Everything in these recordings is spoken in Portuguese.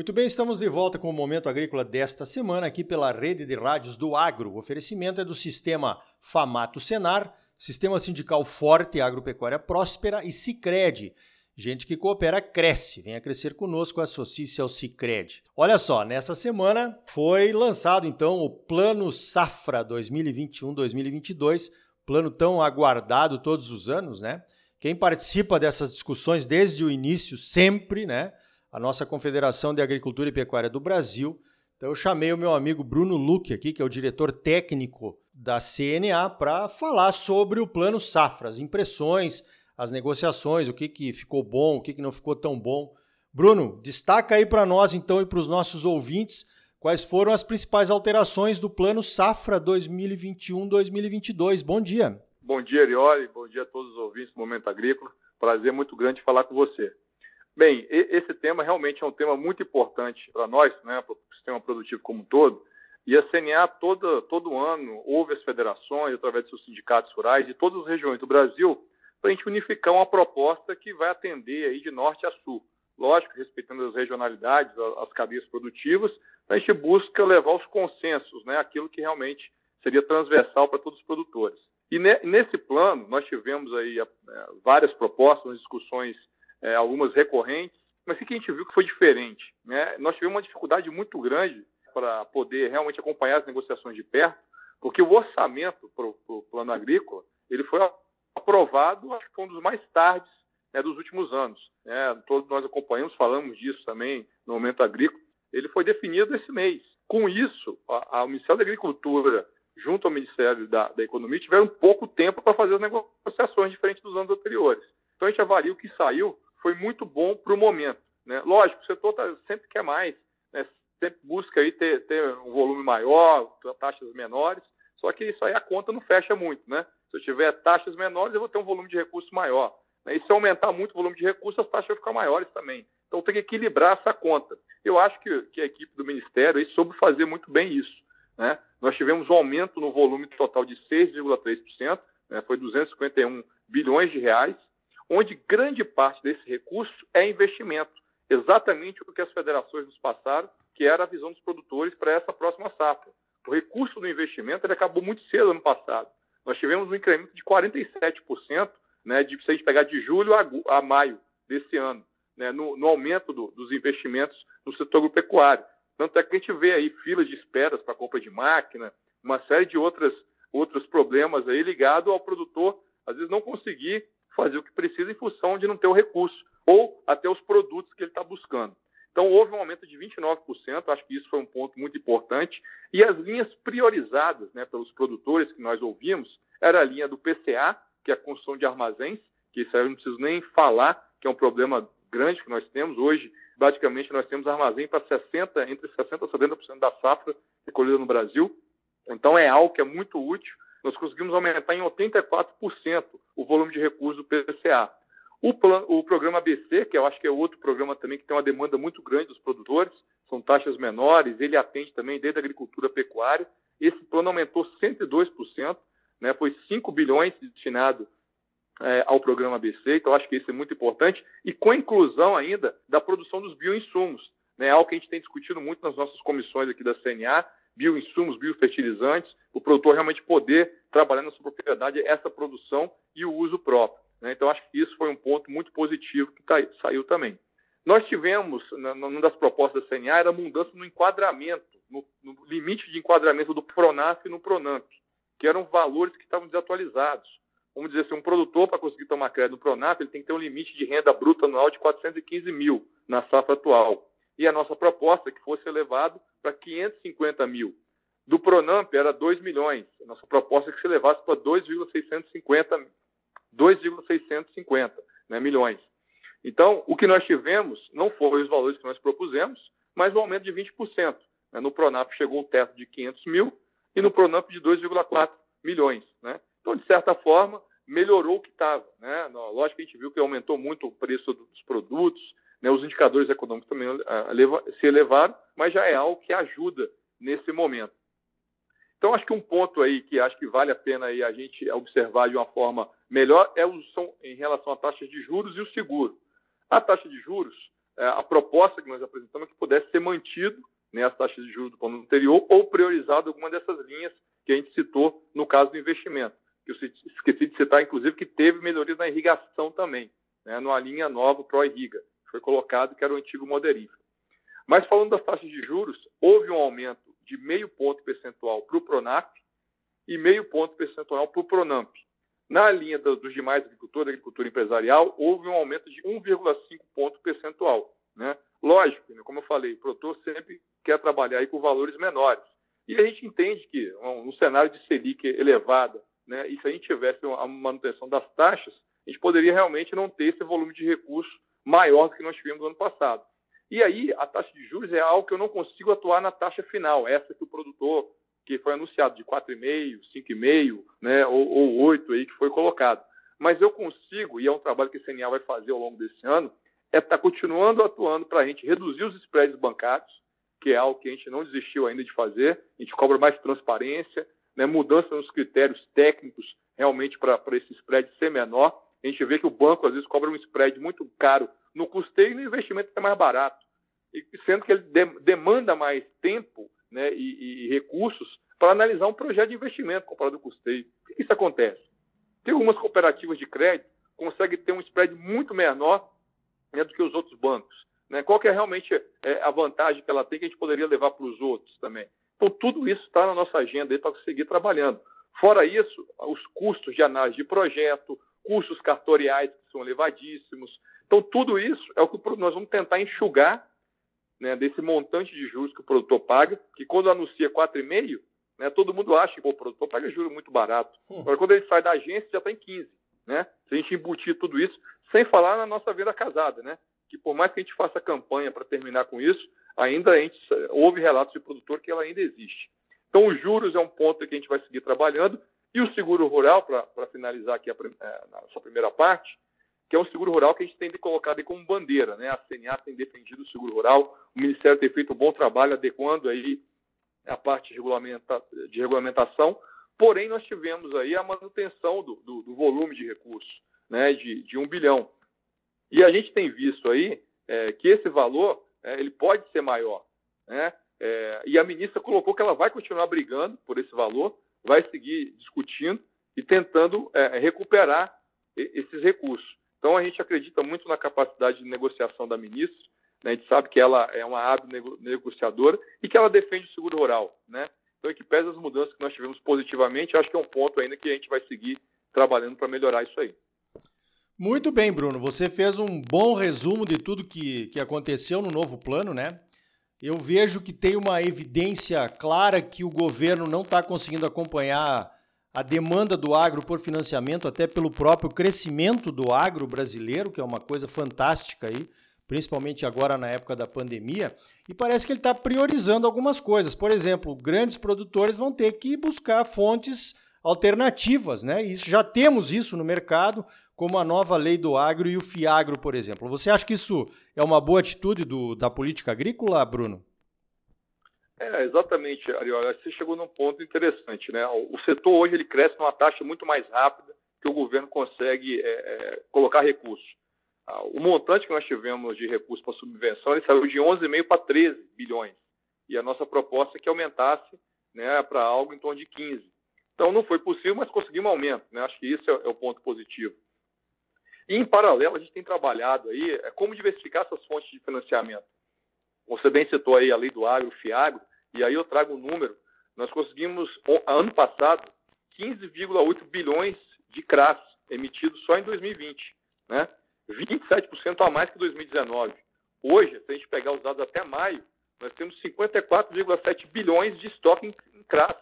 Muito bem, estamos de volta com o Momento Agrícola desta semana aqui pela rede de rádios do Agro. O oferecimento é do sistema Famato Senar, Sistema Sindical Forte, Agropecuária Próspera e Cicred. Gente que coopera cresce. Venha crescer conosco, associe-se ao Cicred. Olha só, nessa semana foi lançado então o Plano Safra 2021-2022, plano tão aguardado todos os anos, né? Quem participa dessas discussões desde o início, sempre, né? a nossa Confederação de Agricultura e Pecuária do Brasil. Então eu chamei o meu amigo Bruno Luque aqui, que é o diretor técnico da CNA, para falar sobre o plano safra, as impressões, as negociações, o que, que ficou bom, o que, que não ficou tão bom. Bruno, destaca aí para nós então e para os nossos ouvintes quais foram as principais alterações do plano safra 2021-2022. Bom dia. Bom dia, Arioli. Bom dia a todos os ouvintes do Momento Agrícola. Prazer muito grande falar com você. Bem, esse tema realmente é um tema muito importante para nós, né, para o sistema produtivo como um todo. E a CNA, todo, todo ano, ouve as federações, através dos seus sindicatos rurais, de todas as regiões do Brasil, para a gente unificar uma proposta que vai atender aí de norte a sul. Lógico, respeitando as regionalidades, as cadeias produtivas, a gente busca levar os consensos, né, aquilo que realmente seria transversal para todos os produtores. E nesse plano, nós tivemos aí é, várias propostas, discussões é, algumas recorrentes, mas o que a gente viu que foi diferente? Né? Nós tivemos uma dificuldade muito grande para poder realmente acompanhar as negociações de perto, porque o orçamento para o plano agrícola ele foi aprovado, acho que foi um dos mais tardes né, dos últimos anos. Né? Todos nós acompanhamos, falamos disso também no momento agrícola. Ele foi definido esse mês. Com isso, a, o Ministério da Agricultura, junto ao Ministério da, da Economia, tiveram pouco tempo para fazer as negociações diferentes dos anos anteriores. Então a gente avalia o que saiu foi muito bom para o momento. Né? Lógico, o setor tá, sempre quer mais, né? sempre busca aí ter, ter um volume maior, taxas menores, só que isso aí a conta não fecha muito. Né? Se eu tiver taxas menores, eu vou ter um volume de recursos maior. Né? E se aumentar muito o volume de recursos, as taxas vão ficar maiores também. Então tem que equilibrar essa conta. Eu acho que, que a equipe do Ministério soube fazer muito bem isso. Né? Nós tivemos um aumento no volume total de 6,3%, né? foi 251 bilhões de reais, onde grande parte desse recurso é investimento, exatamente o que as federações nos passaram, que era a visão dos produtores para essa próxima safra. O recurso do investimento ele acabou muito cedo ano passado. Nós tivemos um incremento de 47%, né, de, se a gente pegar de julho a, a maio desse ano, né, no, no aumento do, dos investimentos no setor agropecuário. Tanto é que a gente vê aí filas de esperas para compra de máquina, uma série de outras, outros problemas aí ligado ao produtor, às vezes, não conseguir fazer o que precisa em função de não ter o recurso ou até os produtos que ele está buscando. Então, houve um aumento de 29%, acho que isso foi um ponto muito importante. E as linhas priorizadas né, pelos produtores que nós ouvimos era a linha do PCA, que é a construção de armazéns, que isso aí eu não preciso nem falar, que é um problema grande que nós temos. Hoje, basicamente, nós temos armazém para 60%, entre 60% e 70% da safra recolhida no Brasil. Então, é algo que é muito útil nós conseguimos aumentar em 84% o volume de recursos do PCA. O, plan, o programa ABC, que eu acho que é outro programa também que tem uma demanda muito grande dos produtores, são taxas menores, ele atende também desde a agricultura pecuária. Esse plano aumentou 102%, né, foi 5 bilhões destinado é, ao programa ABC, então acho que isso é muito importante, e com a inclusão ainda da produção dos bioinsumos, né, algo que a gente tem discutido muito nas nossas comissões aqui da CNA, bioinsumos, biofertilizantes, o produtor realmente poder trabalhar na sua propriedade essa produção e o uso próprio. Né? Então, acho que isso foi um ponto muito positivo que saiu também. Nós tivemos, numa das propostas da CNA, era mudança no enquadramento, no, no limite de enquadramento do PRONAF e no PRONAMP, que eram valores que estavam desatualizados. Vamos dizer assim, um produtor, para conseguir tomar crédito no PRONAF, ele tem que ter um limite de renda bruta anual de 415 mil na safra atual e a nossa proposta é que fosse elevado para 550 mil. Do Pronamp era 2 milhões. A nossa proposta é que se levasse para 2,650 2,650 né, milhões. Então, o que nós tivemos não foram os valores que nós propusemos, mas um aumento de 20%. Né? No Pronamp chegou o teto de 500 mil e no Pronamp de 2,4 milhões. Né? Então, de certa forma, melhorou o que estava. Né? Lógico que a gente viu que aumentou muito o preço dos produtos, né, os indicadores econômicos também uh, se elevaram, mas já é algo que ajuda nesse momento. Então, acho que um ponto aí que acho que vale a pena aí a gente observar de uma forma melhor é o, são, em relação à taxa de juros e o seguro. A taxa de juros, é, a proposta que nós apresentamos é que pudesse ser mantido né, as taxas de juros do plano anterior ou priorizado alguma dessas linhas que a gente citou no caso do investimento. Que eu esqueci de citar, inclusive, que teve melhoria na irrigação também, né, numa linha nova, Pro-Irriga, foi colocado, que era o antigo Moderífero. Mas falando das taxas de juros, houve um aumento de meio ponto percentual para o Pronap e meio ponto percentual para o Pronamp. Na linha dos demais agricultores, agricultura empresarial, houve um aumento de 1,5 ponto percentual. Né? Lógico, né, como eu falei, o produtor sempre quer trabalhar com valores menores. E a gente entende que, no cenário de Selic elevada, né, e se a gente tivesse a manutenção das taxas, a gente poderia realmente não ter esse volume de recursos maior do que nós tivemos no ano passado. E aí, a taxa de juros é algo que eu não consigo atuar na taxa final, essa que o produtor, que foi anunciado de 4,5, 5,5, né, ou, ou 8 aí que foi colocado. Mas eu consigo, e é um trabalho que a CNA vai fazer ao longo desse ano, é estar tá continuando atuando para a gente reduzir os spreads bancários, que é algo que a gente não desistiu ainda de fazer. A gente cobra mais transparência, né, mudança nos critérios técnicos realmente para esse spread ser menor. A gente vê que o banco às vezes cobra um spread muito caro no custeio e no investimento é mais barato, e sendo que ele de, demanda mais tempo né, e, e recursos para analisar um projeto de investimento comparado ao custeio. Por que isso acontece? Tem algumas cooperativas de crédito conseguem ter um spread muito menor né, do que os outros bancos. Né? Qual que é realmente é, a vantagem que ela tem que a gente poderia levar para os outros também? Então, tudo isso está na nossa agenda para seguir trabalhando. Fora isso, os custos de análise de projeto, custos cartoriais que são elevadíssimos. Então, tudo isso é o que nós vamos tentar enxugar né, desse montante de juros que o produtor paga, que quando anuncia 4,5, né, todo mundo acha que o produtor paga juros muito barato. Hum. Agora, quando ele sai da agência, já está em 15. Né? Se a gente embutir tudo isso, sem falar na nossa venda casada, né? que por mais que a gente faça campanha para terminar com isso, ainda a gente houve relatos de produtor que ela ainda existe. Então, os juros é um ponto que a gente vai seguir trabalhando. E o seguro rural, para finalizar aqui a, é, a nossa primeira parte, que é um seguro rural que a gente tem colocado aí como bandeira. Né? A CNA tem defendido o seguro rural, o Ministério tem feito um bom trabalho adequando aí a parte de, regulamenta, de regulamentação, porém nós tivemos aí a manutenção do, do, do volume de recursos, né, de, de um bilhão. E a gente tem visto aí é, que esse valor é, ele pode ser maior. Né? É, e a ministra colocou que ela vai continuar brigando por esse valor, vai seguir discutindo e tentando é, recuperar esses recursos. Então, a gente acredita muito na capacidade de negociação da ministra, né? a gente sabe que ela é uma hábil negociadora e que ela defende o seguro rural. Né? Então, que pese as mudanças que nós tivemos positivamente, acho que é um ponto ainda que a gente vai seguir trabalhando para melhorar isso aí. Muito bem, Bruno. Você fez um bom resumo de tudo que, que aconteceu no novo plano, né? Eu vejo que tem uma evidência clara que o governo não está conseguindo acompanhar a demanda do agro por financiamento, até pelo próprio crescimento do agro brasileiro, que é uma coisa fantástica aí, principalmente agora na época da pandemia, e parece que ele está priorizando algumas coisas. Por exemplo, grandes produtores vão ter que buscar fontes alternativas, né? Isso já temos isso no mercado, como a nova lei do agro e o FIAGRO, por exemplo. Você acha que isso é uma boa atitude do, da política agrícola, Bruno? É, exatamente, Ariola. Você chegou num ponto interessante, né? O setor hoje ele cresce numa taxa muito mais rápida que o governo consegue é, é, colocar recursos. Ah, o montante que nós tivemos de recursos para subvenção ele saiu de 11,5 para 13 bilhões. E a nossa proposta é que aumentasse né, para algo em torno de 15. Então não foi possível, mas conseguimos um aumento. Né? Acho que isso é, é o ponto positivo. E em paralelo, a gente tem trabalhado aí é, como diversificar essas fontes de financiamento. Você bem citou aí a lei do agro, o FIAGRO, e aí eu trago um número. Nós conseguimos, ano passado, 15,8 bilhões de CRAS emitidos só em 2020, né? 27% a mais que 2019. Hoje, se a gente pegar os dados até maio, nós temos 54,7 bilhões de estoque em CRAS.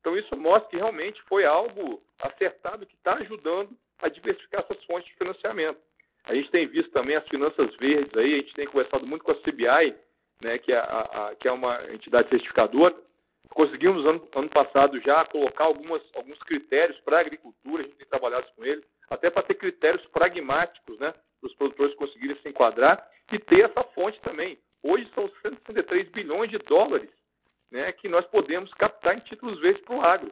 Então, isso mostra que realmente foi algo acertado que está ajudando a diversificar essas fontes de financiamento. A gente tem visto também as finanças verdes aí, a gente tem conversado muito com a CBI, né, que, é, a, a, que é uma entidade certificadora, conseguimos ano, ano passado já colocar algumas, alguns critérios para a agricultura, a gente tem trabalhado com eles, até para ter critérios pragmáticos, né, para os produtores conseguirem se enquadrar e ter essa fonte também. Hoje são 163 bilhões de dólares né, que nós podemos captar em títulos verdes para o agro.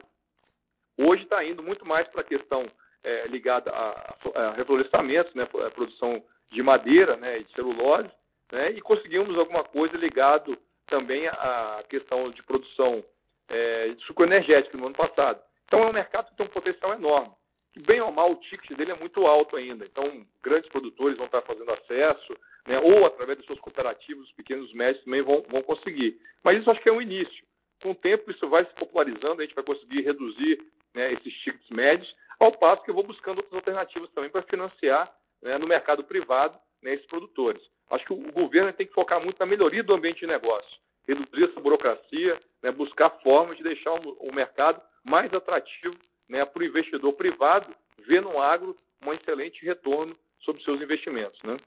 Hoje está indo muito mais para a questão é, ligada a, a reflorestamento, né, a produção de madeira né, e de celulose, né, e conseguimos alguma coisa ligado também à questão de produção é, de suco energético no ano passado. Então é um mercado que tem um potencial enorme. Que bem ou mal o ticket dele é muito alto ainda. Então grandes produtores vão estar fazendo acesso, né, ou através das suas cooperativas, os pequenos médios também vão, vão conseguir. Mas isso acho que é um início. Com o tempo isso vai se popularizando, a gente vai conseguir reduzir né, esses tickets médios, ao passo que eu vou buscando outras alternativas também para financiar né, no mercado privado né, esses produtores. Acho que o governo tem que focar muito na melhoria do ambiente de negócio, reduzir essa burocracia, né, buscar formas de deixar o, mercado mais atrativo né, para o investidor privado ver no agro um excelente retorno sobre seus investimentos. Né?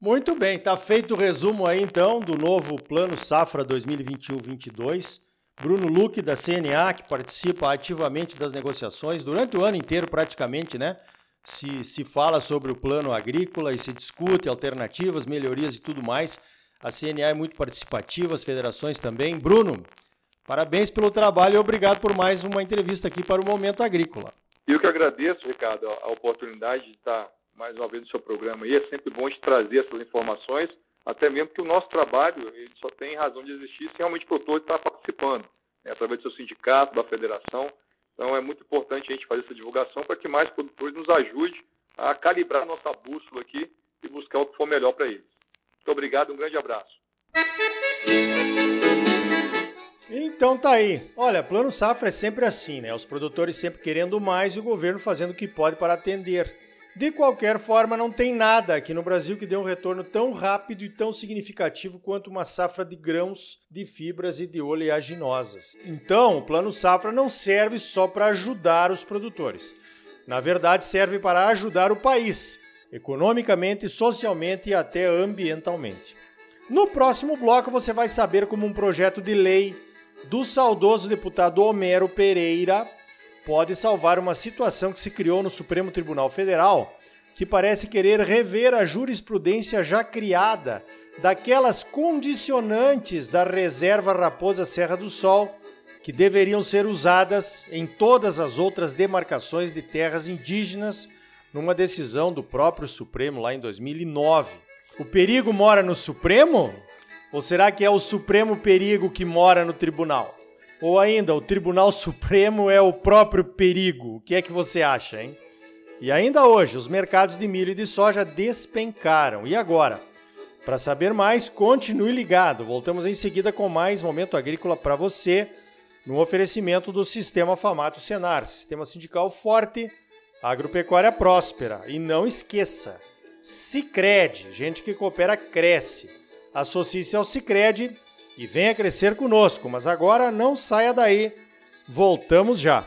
Muito bem, está feito o resumo aí então do novo Plano Safra 2021-22. Bruno Luque, da CNA, que participa ativamente das negociações durante o ano inteiro, praticamente, né? Se, se fala sobre o plano agrícola e se discute alternativas, melhorias e tudo mais. A CNA é muito participativa, as federações também. Bruno, parabéns pelo trabalho e obrigado por mais uma entrevista aqui para o Momento Agrícola. Eu que agradeço, Ricardo, a oportunidade de estar mais uma vez no seu programa e é sempre bom de trazer essas informações, até mesmo que o nosso trabalho ele só tem razão de existir se realmente o produtor está participando, né, através do seu sindicato, da federação. Então é muito importante a gente fazer essa divulgação para que mais produtores nos ajude a calibrar nossa bússola aqui e buscar o que for melhor para eles. Muito obrigado, um grande abraço. Então tá aí. Olha, plano safra é sempre assim, né? Os produtores sempre querendo mais e o governo fazendo o que pode para atender. De qualquer forma, não tem nada aqui no Brasil que dê um retorno tão rápido e tão significativo quanto uma safra de grãos, de fibras e de oleaginosas. Então, o Plano Safra não serve só para ajudar os produtores. Na verdade, serve para ajudar o país, economicamente, socialmente e até ambientalmente. No próximo bloco, você vai saber como um projeto de lei do saudoso deputado Homero Pereira pode salvar uma situação que se criou no Supremo Tribunal Federal, que parece querer rever a jurisprudência já criada daquelas condicionantes da reserva Raposa Serra do Sol, que deveriam ser usadas em todas as outras demarcações de terras indígenas, numa decisão do próprio Supremo lá em 2009. O perigo mora no Supremo? Ou será que é o Supremo perigo que mora no tribunal? Ou ainda, o Tribunal Supremo é o próprio perigo. O que é que você acha, hein? E ainda hoje, os mercados de milho e de soja despencaram. E agora? Para saber mais, continue ligado. Voltamos em seguida com mais Momento Agrícola para você, no oferecimento do Sistema Famato Senar, Sistema Sindical Forte, Agropecuária Próspera. E não esqueça, Cicred, gente que coopera cresce. Associe-se ao Cicred e venha crescer conosco. Mas agora não saia daí, voltamos já.